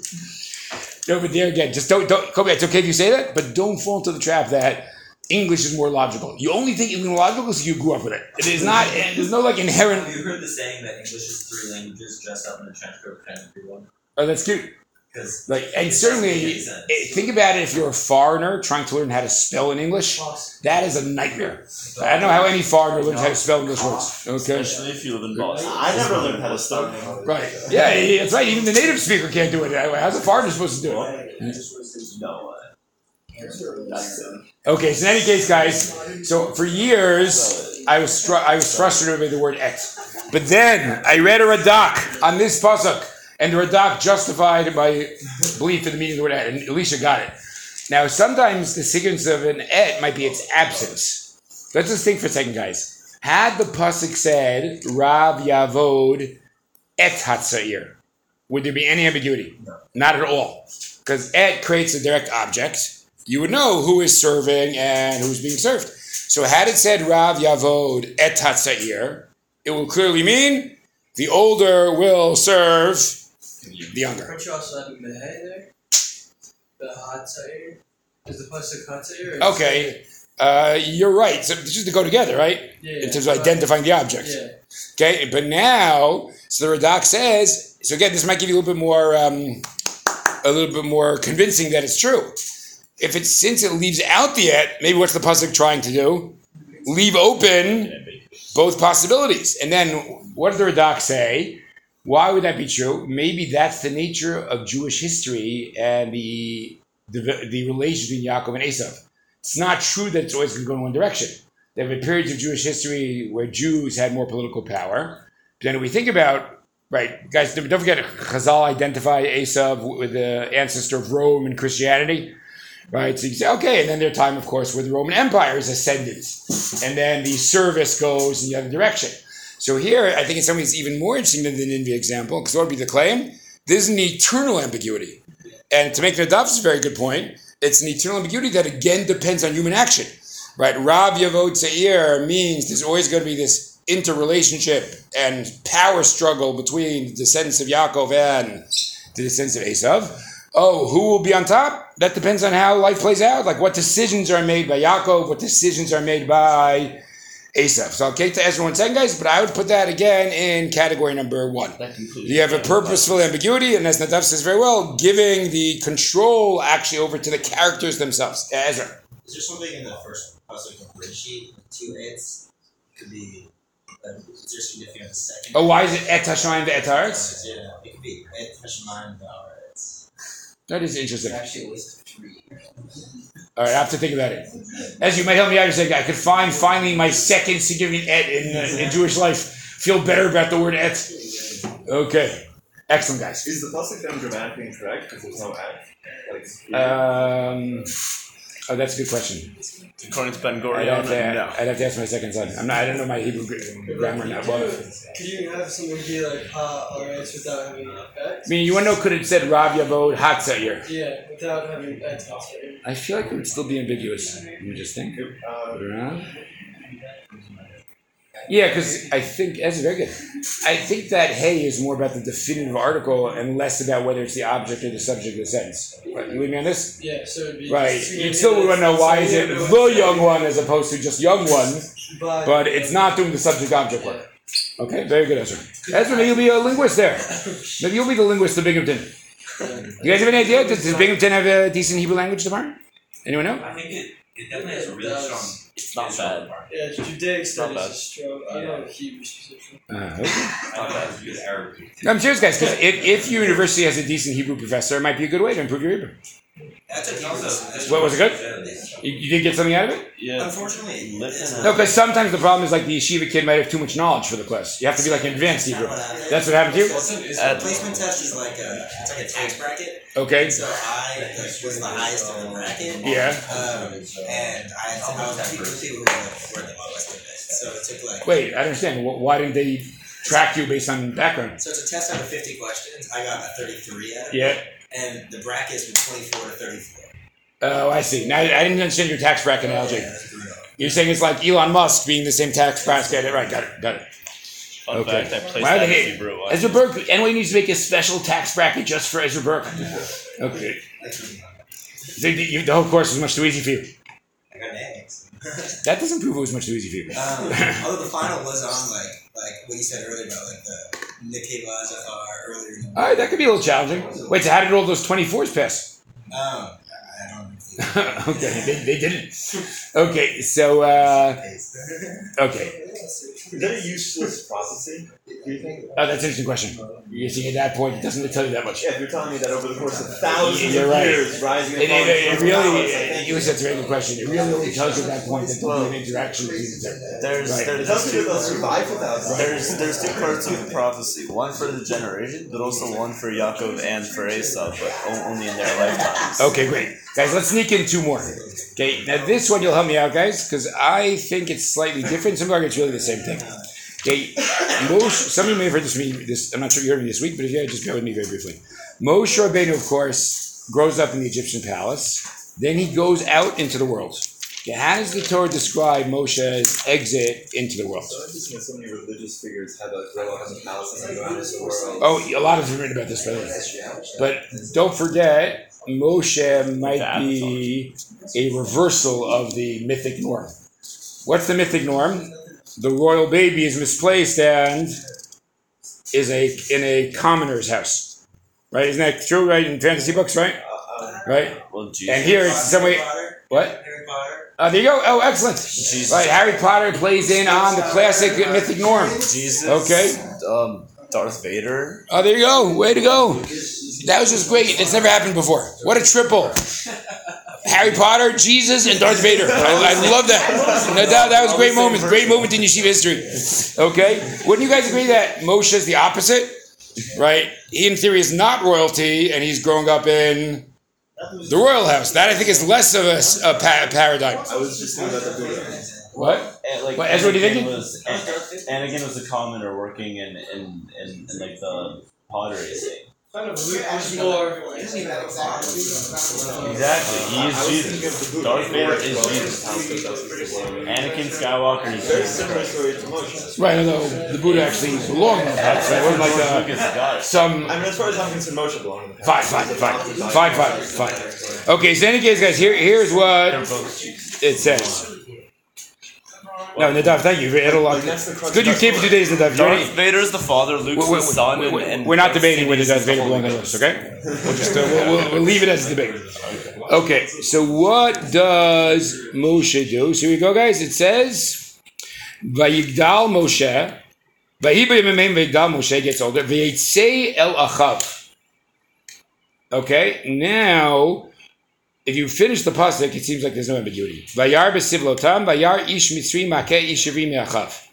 no, but there again, just don't, don't, Kobe, it's okay if you say that, but don't fall into the trap that English is more logical. You only think English is logical because you grew up with it. It is not, there's no like inherent, Have you heard the saying that English is three languages dressed up in a trench coat pretending to be one? oh, that's cute. Because Like, and certainly, eh, think about it if you're a foreigner trying to learn how to spell in English. That is a nightmare. I don't know how any foreigner learns how to spell English words. Okay. Especially if you live in Boston. I never learned how to spell English. Right. Yeah, yeah, that's right. Even the native speaker can't do it that way. How's a foreigner supposed to do it? No. Okay, so in any case, guys, so for years I was stru- I was frustrated with the word et. But then I read a Radak on this pasuk, and the Radak justified my belief in the meaning of the word et, and Elisha got it. Now, sometimes the sequence of an et might be its absence. Let's just think for a second, guys. Had the pasuk said Rav Yavod et Hatzair, would there be any ambiguity? No. Not at all, because et creates a direct object you would know who is serving and who's being served. So had it said Rav Yavod et Hatzair, it will clearly mean the older will serve the younger. Aren't you also having Mehe there? The hot tire? Is the pasuk hot tire? Okay, Uh, you're right. So it's just to go together, right? Yeah. In terms of identifying the object. Yeah. Okay, but now, so the Radak says, so again, this might give you a little bit more, um, a little bit more convincing that it's true. If it's since it leaves out the et, maybe what's the pasuk trying to do? Leave open both possibilities. And then what did the Radak say? Why would that be true? Maybe that's the nature of Jewish history and the the, the relation between Yaakov and Esav. It's not true that it's always going to go in one direction. There have been periods of Jewish history where Jews had more political power. Then we think about, right, guys, don't forget, Chazal identify Esav with the ancestor of Rome and Christianity. Right, so you say, okay, and then their time, of course, where the Roman Empire is ascendant, and then the service goes in the other direction. So here, I think in some ways, even more interesting than the Nineveh example, because what would be the claim? There's an eternal ambiguity. And to make Nadav's a very good point, it's an eternal ambiguity that again depends on human action. Right? Rav Yavod Seir means there's always going to be this interrelationship and power struggle between the descendants of Yaakov and the descendants of Esav. Oh, who will be on top? That depends on how life plays out. Like what decisions are made by Yaakov, what decisions are made by Esav. So I'll get to Ezra one second, guys, but I would put that again in category number one. You have a purposeful ambiguity, and as Nadav says very well, giving the control actually over to the characters themselves. Ezra. Is there something in the first pasuk of Bereshit, two its? Could be. Uh, is there significance on the second? Oh, why is it Et Hashemayim the Et Haaretz? Yeah, it could be et Hashemayim v'aretz. That is interesting. There's actually a list of three. All right, I have to think about it. As you might help me out, you say I could find finally my second significant et in, uh, in Jewish life. Feel better about the word et. Okay, excellent, guys. Is the pasuk then grammatically incorrect because there's no et? Like, Um, oh, that's a good question. According to Ben I'd Gurion, have, to, no. I'd have to ask my second son. I'm not. I don't know my Hebrew gr- grammar now. Well, Could you have something be like ha alright without having I X? mean, you want to know? Could it said Rav Yavod Hatzair? Yeah, without having X. right? I feel like it would still be ambiguous. Let me just think. uh, Rav? Yeah, because I think that's very good. I think that hey is more about the definitive article and less about whether it's the object or the subject of the sentence. Right, you with me on this? Yeah, so it'd be Right. just- You'd still want to know why is it the young one as opposed to just young one, But, but it's not doing the subject object work. Okay, very good, Ezra. Ezra, maybe you'll be a linguist there. Maybe you'll be the linguist of Binghamton. You guys have any idea? Does, does Binghamton have a decent Hebrew language department? Anyone know? I think it, it definitely has a really strong. It's not bad. Yeah, Judaic studies bad. is strong. I don't know Hebrew specifically. Uh, okay. I think it has good Arabic. I'm serious, guys, because if, if your university has a decent Hebrew professor, it might be a good way to improve your Hebrew. That's a also- What was it good? You, you did get something out of it? Yeah. Unfortunately, Listen. No, because sometimes the problem is like the yeshiva kid might have too much knowledge for the class. You have to be like an advanced Hebrew. That's what happened to you? The placement test is like a it's like a tax bracket. Okay. So I like, was the highest in the bracket. Yeah. Um, and I, I was competing with people who were, were the lowest of it. So it took like. Wait, I understand. Why didn't they track you based on background? So it's a test out of 50 questions. I got a 33 out of it. Yeah. And the brackets is from 24 to 34. Oh, I see. Now I didn't understand your tax bracket analogy. Yeah, that's brutal. You're saying it's like Elon Musk being the same tax bracket. Right, got it, got it. Fun Okay. fact, I placed Why that they in hate- Hebrew. once. Ezra Burke, NYU needs to make a special tax bracket just for Ezra Burke. Okay. So the, the whole course was much too easy for you. I got an X. That doesn't prove it was much too easy for you. Um, although the final was on like like what you said earlier about like the Nikkei Lazar earlier All right, that could be a little challenging. Wait, so how did all those 24s pass? Um, I I don't know. okay, they, they didn't. Okay, so, uh, okay. is that a useless prophecy? Do you think? Oh, that's an interesting question. You're seeing at that point, it doesn't really tell you that much. Yeah, if you're telling me that over the course of thousands You're of right. years, rising It, and it, falling it from really, balance, I think- you that's a very good question. It really only tells you at that point that there'll be an interaction between the two. There's, Right. It there's, tells me that two, they'll survive for thousands. there's, there's two parts of the prophecy. One for the generation, but also one for Yaakov and for Esav, but o- only in their lifetimes. Okay, great. Guys, let's sneak in two more. Okay, now this one you'll help me out, guys, because I think it's slightly different. Some argue it's really the same thing. Okay, Moshe, some of you may have heard this from me, this, I'm not sure if you heard me this week, but if you have, just bear with me very briefly. Moshe Rabbeinu, of course, grows up in the Egyptian palace. Then he goes out into the world. Okay, how does the Torah describe Moshe's exit into the world? So interesting so many religious figures had to grow up in the palace and then go out into the world. Oh, a lot of them written about this, by the way. But don't forget, Moshe might be a reversal of the mythic norm. What's the mythic norm? The royal baby is misplaced and is a in a commoner's house. Right? Isn't that true, right? In fantasy books, right? Right? Well, Jesus. And here it's some way what? Harry Potter. Uh, there you go. Oh, excellent. Right, Harry Potter plays in on the classic mythic norm. Jesus. Okay. Um, Darth Vader. Oh, there you go. Way to go. That was just great. It's never happened before. What a triple. Harry Potter, Jesus, and Darth Vader. I, I love that. No doubt, that was a great moment. Great moment in yeshiva history. Okay? Wouldn't you guys agree that Moshe is the opposite? Right? He, in theory, is not royalty, and he's growing up in the royal house. That, I think, is less of a, s- a pa- paradigm. I was just thinking about the Buddha. What? And, like, What, Ezra, what do you Anakin think? Was, An- Anakin was a commoner working in in, in, in like the pottery thing. Kind of Luke was more. Isn't even exactly. Exactly. He is Jesus. thinking of the Buddha. Darth Vader is Jesus. Anakin Skywalker is Jesus similar Christ. story to Moshe. Right, although the Buddha actually belonged in the house. Right? It wasn't like uh, Lucas got it. some I mean, as far as I'm concerned, Moshe belonged in the Fine, fine, fine, fine, fine, fine. Okay, so in any case, guys, here, here's what They're both Jesus. it says. No, Nadav, thank you. It'll Like, that's the It's good you came for two days, Nadav. You Darth ready? Vader is the father, Luke's We're, the son, and, we're, and we're not debating whether Darth Vader belongs on the list, okay? We'll just uh, we'll, we'll, we'll leave it as a debate. Okay, so what does Moshe do? So here we go, guys. It says, "Vayigdal Moshe." Vayibay Mimim Vayigdal Moshe gets older. Vayitzei El Achav. Okay, now if you finish the pasuk, it seems like there's no ambiguity. Vayar besivlotam, vayar ish mitzri makeh me'achav.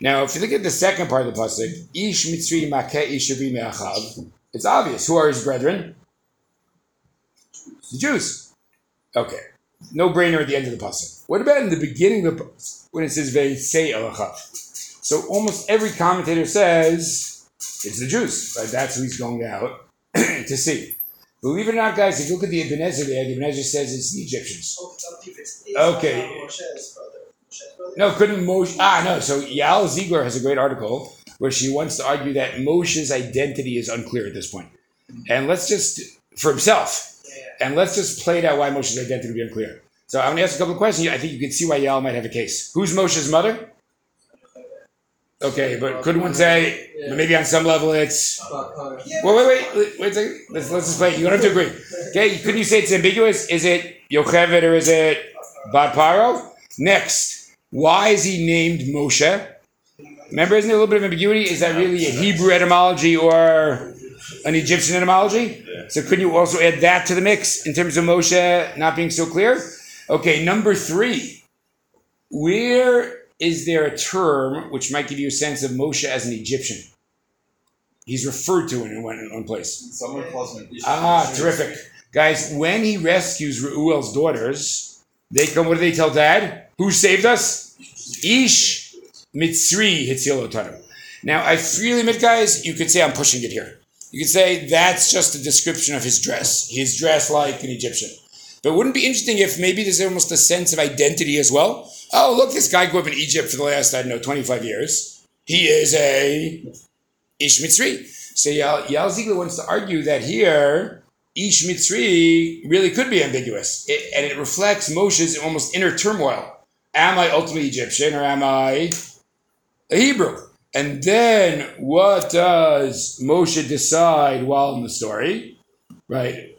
Now, if you look at the second part of the pasuk, ish mitzri makeh me'achav, it's obvious. Who are his brethren? The Jews. Okay, no brainer at the end of the pasuk. What about in the beginning of the pasuk when it says ve'isei elachav? So almost every commentator says it's the Jews. Right? That's who he's going out to see. Believe it or not, guys, if you look at the Ibn Ezra there, the Ibn Ezra says it's the Egyptians. Okay. No, couldn't Moshe? Ah, no. So Yael Ziegler has a great article where she wants to argue that Moshe's identity is unclear at this point. And let's just, for himself, and let's just play it out why Moshe's identity would be unclear. So I'm going to ask a couple of questions. I think you can see why Yael might have a case. Who's Moshe's mother? Okay, but could one say, maybe on some level it's Wait, wait, wait, wait, a second. Let's, let's just play. You don't have to agree. Okay, couldn't you say it's ambiguous? Is it Yocheved or is it Bat Paro? Next, why is he named Moshe? Remember, isn't there a little bit of ambiguity? Is that really a Hebrew etymology or an Egyptian etymology? So couldn't you also add that to the mix in terms of Moshe not being so clear? Okay, number three. Where is there a term which might give you a sense of Moshe as an Egyptian? He's referred to in one, in one place. Someone calls him. Ah, terrific. Guys, when he rescues Reuel's daughters, they come, what do they tell dad? Who saved us? Ish Mitzri Hitzilotanu. Now, I freely admit, guys, you could say I'm pushing it here. You could say that's just a description of his dress. He's dressed like an Egyptian. But wouldn't it be interesting if maybe there's almost a sense of identity as well? Oh, look, this guy grew up in Egypt for the last, I don't know, 25 years. He is a Ish Mitzri. So Yael, Yael Ziegler wants to argue that here, Ish Mitzri really could be ambiguous. It, and it reflects Moshe's almost inner turmoil. Am I ultimately Egyptian or am I a Hebrew? And then what does Moshe decide while in the story? Right?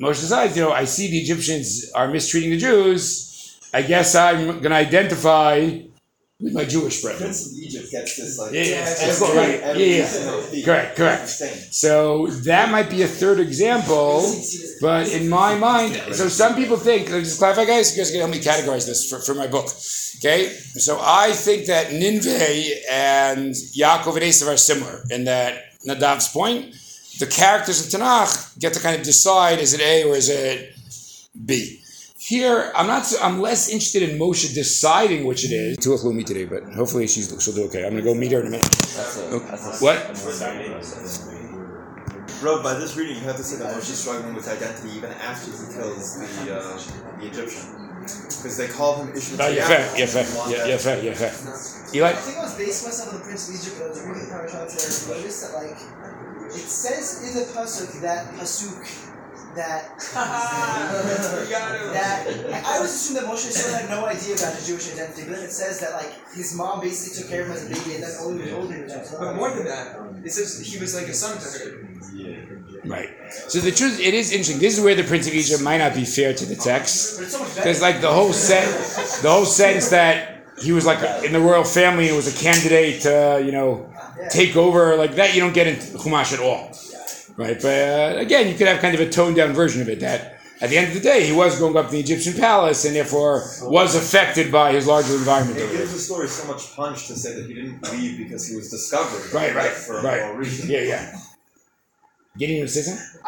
Moshe decides, you know, I see the Egyptians are mistreating the Jews. I guess I'm going to identify with my Jewish brethren. Prince of Egypt gets this like Yeah, yeah, every- right. every Yeah, yeah. Correct, correct. So that might be a third example, but in my mind, so some people think, let me just clarify, guys, you guys can help me categorize this for, for my book. Okay? So I think that Ninveh and Yaakov and Esav are similar in that Nadav's point, the characters of Tanakh get to kind of decide is it A or is it B. Here, I'm not. I'm less interested in Moshe deciding which it is. Tulach will meet today, but hopefully she's she'll do okay. I'm gonna go meet her in a minute. What? Bro, by this reading, you have to say that Moshe's struggling with identity even after he kills the uh, the Egyptian, because they call him Ishmael. Oh, yeah, fair, yeah, fair, yeah, yeah, fair, yeah, fair. Eli, I think I was basing myself on the Prince of Egypt, but I was reading Parashat today and I noticed that, like, it says in the Pasuk that Pasuk that You got that I always assumed that Moshe still had no idea about his Jewish identity, but then it says that like his mom basically took care of him as a baby, and then only when was older he was But more than that, it says he was like a son to her. Right. So the truth, it is interesting. This is where the Prince of Egypt might not be fair to the text. But it's so much better. There's like the whole set, the whole sense that he was like in the royal family and was a candidate to, you know, take over like that. You don't get into Chumash at all, right? But uh, again, you could have kind of a toned down version of it that at the end of the day he was going up to the Egyptian palace and therefore was affected by his larger environment. It gives the story so much punch to say that he didn't leave because he was discovered. Right, right, For a right. moral reason. Yeah, yeah. Getting to say something?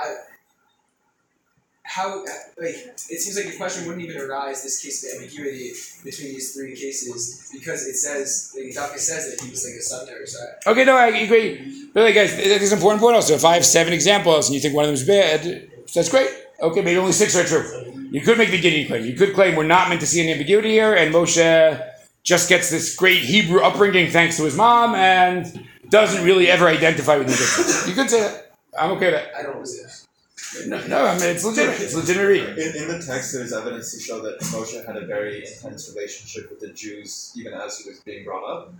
How like it seems like the question wouldn't even arise this case of ambiguity between these three cases because it says like Daka says that he was like a son. So Okay, no, I agree. But like, guys, it's an important point also. If I have seven examples and you think one of them is bad, that's great. Okay, maybe only six are true. You could make the Gideon claim. You could claim we're not meant to see any ambiguity here, and Moshe just gets this great Hebrew upbringing thanks to his mom and doesn't really ever identify with the Egyptians. You could say that. I'm okay with that. I don't resist. No, no, I mean, it's legitimate. It's legitimate. In, in the text, there's evidence to show that Moshe had a very intense relationship with the Jews even as he was being brought up.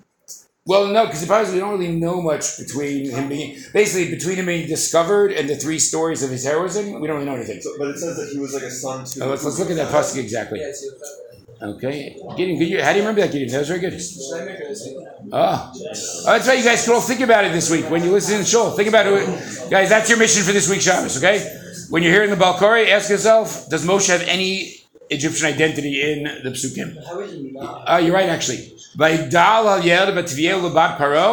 Well, no, because probably we don't really know much between him being basically between him being discovered and the three stories of his heroism. We don't really know anything. So, but it says that he was like a son to. Uh, let's, let's look at that pasuk exactly. Yeah, it's your feather. Okay, Gideon, good. you- How do you remember that, Gideon? That was very good. Should I make her say Oh, oh that's right. You guys can all think about it this week when you listen to the show. Think about it, guys. That's your mission for this week's Shabbos. Okay, when you're hearing the Ba'al Korei, ask yourself: Does Moshe have any Egyptian identity in the psukim? How would you not? Oh, you're right, actually. By dal al yed b'tviel lebat paro.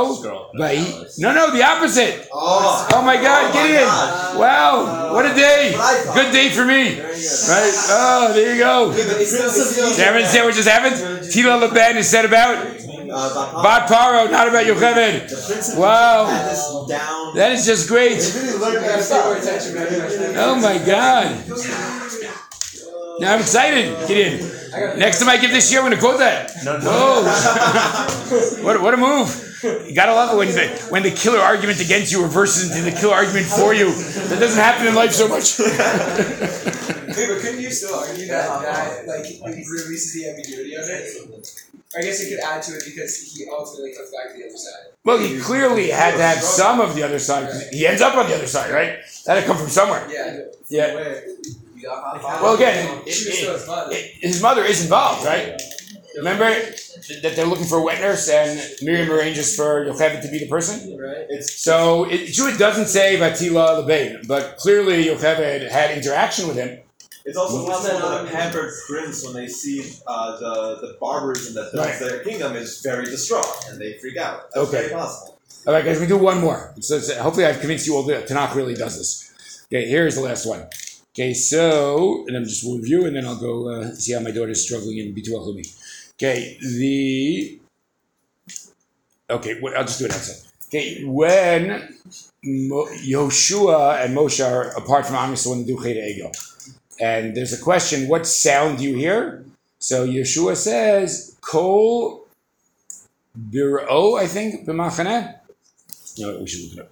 By no, no, the opposite. Oh, Oh my God, Oh my Gideon! God. Wow, what a day! Good day for me. Right? Oh, there you go. the Prince of what just happened. Tila Laban is said about Uh, Bat Paro, not about Yocheved. the Wow. had this down. That is just great. They really learned Gotta that pay more stuff. attention, man. Oh my God. Now I'm excited. Get in. Next time I give this year, I'm going to quote that. Whoa. what, what a move. You gotta love it when the when the killer argument against you reverses into the killer argument for you. That doesn't happen in life so much. Wait, but couldn't you still argue that that like it releases the ambiguity of it? I guess it could add to it because he ultimately comes back to the other side. well, he clearly had to have some of the other side. 'cause He ends up on the other side, right? That had come from somewhere. Yeah. Yeah. Where? You got hot Well, again, it- it- his mother. it- his mother is involved, right? Remember that they're looking for a wet nurse, and Miriam arranges for Yocheved to be the person. Right? It's So it, sure, it doesn't say Vatila Lebein, but clearly Yocheved had interaction with him. It's also Well, possible then, that a pampered prince, when they see uh, the the barbarism that fills Right. their kingdom, is very distraught and they freak out. That's Okay. very possible. All right, guys, we do one more. So it's- hopefully, I've convinced you all that Tanakh really does this. Okay, here's the last one. Okay, so and I'm just will review, and then I'll go uh, see how my daughter's struggling in Bituach Leumi. Okay, the okay, I'll just do it outside. Okay, when Mo- Yehoshua and Moshe are apart from Am Yisrael and do Cheder Egel, and there's a question: What sound do you hear? So Yehoshua says, "Kol biro," I think, b'machaneh. No, we should look it up.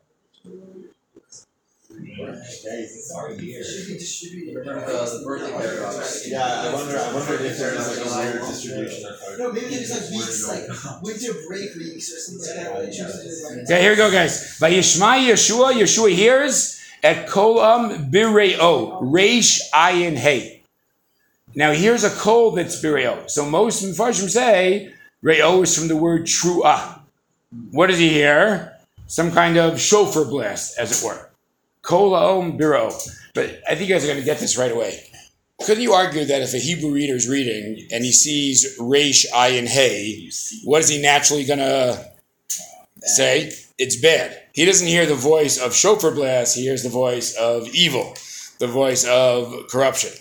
of pressure. Sorry, It should be distributed. Remember the, the birthday paradox. Yeah, I wonder. I wonder if there is like a weird distribution. No, maybe there's like weeks, like winter break weeks or something like that. where they choose to do like Okay, here we go, guys. By Vayishma Yehoshua, Yehoshua hears at kolam bireo, reish ayin hey. Now here's a kol that's bireo. So most Mepharshim say reo is from the word truah. What does he hear? Some kind of shofar blast, as it were. Kol om biro. But I think you guys are going to get this right away. Couldn't you argue that if a Hebrew reader is reading and he sees reish ayin hey, what is he naturally going to say? It's bad. He doesn't hear the voice of shofar blast. He hears the voice of evil, the voice of corruption.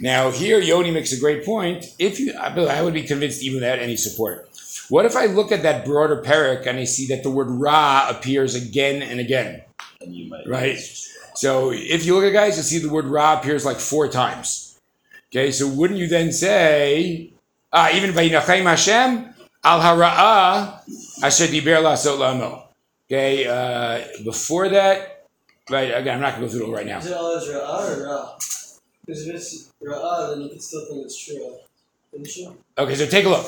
Now here, Yoni makes a great point. If you, I I would be convinced even without any support. What if I look at that broader perek and I see that the word ra appears again and again? And you might Right. So if you look at guys, you'll see the word Ra appears like four times. Okay, so wouldn't you then say, uh, even Vayinachem Hashem, Al Hara'ah, Asher Diber Lasot Lamo. Okay, uh, before that, right, again, I'm not going to go through it right now. Is it all Ra'ah or Ra? Because if it's Ra'ah, then you can still think it's true. Didn't you? Okay, so take a look.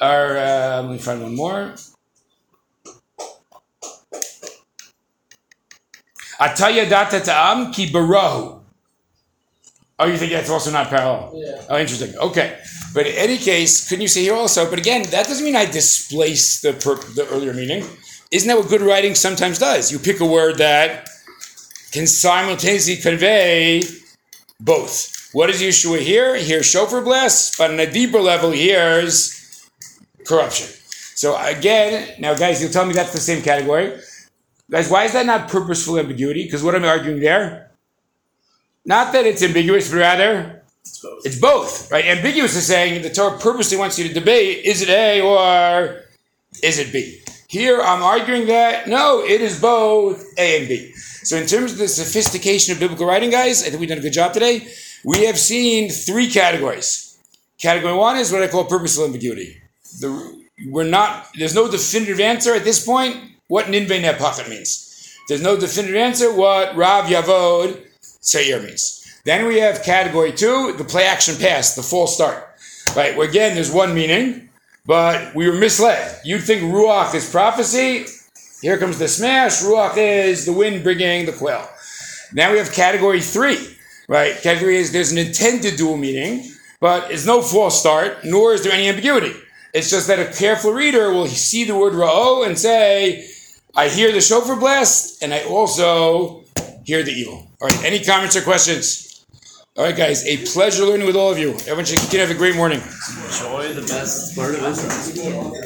Our, uh, let me find one more. Ataya data ta'am ki barahu. Oh, you think that's also not parallel? Yeah. Oh, interesting. Okay. But in any case, couldn't you say here also? But again, that doesn't mean I displace the, per- the earlier meaning. Isn't that what good writing sometimes does? You pick a word that can simultaneously convey both. What is Yehoshua here? He hears shofar blast, but on a deeper level, he hears corruption. So again, now guys, you'll tell me that's the same category. Guys, why is that not purposeful ambiguity? Because what am I arguing there? Not that it's ambiguous, but rather it's both, It's both, right? Ambiguous is saying the Torah purposely wants you to debate: is it A or is it B? Here, I'm arguing that no, it is both A and B. So, in terms of the sophistication of biblical writing, guys, I think we've done a good job today. We have seen three categories. Category one is what I call purposeful ambiguity. The, we're not. There's no definitive answer at this point. What ninvei nepachet means. There's no definitive answer. What Rav Yavod Seir means. Then we have category two, the play action pass, the false start. Right, where again, there's one meaning, but we were misled. You'd think Ruach is prophecy. Here comes the smash. Ruach is the wind bringing the quail. Now we have category three, right? Category is there's an intended dual meaning, but it's no false start, nor is there any ambiguity. It's just that a careful reader will see the word ra'o and say, I hear the shofar blast, and I also hear the evil. All right, any comments or questions? All right, guys, a pleasure learning with all of you. Everyone should have a great morning. Enjoy the best part of Israel.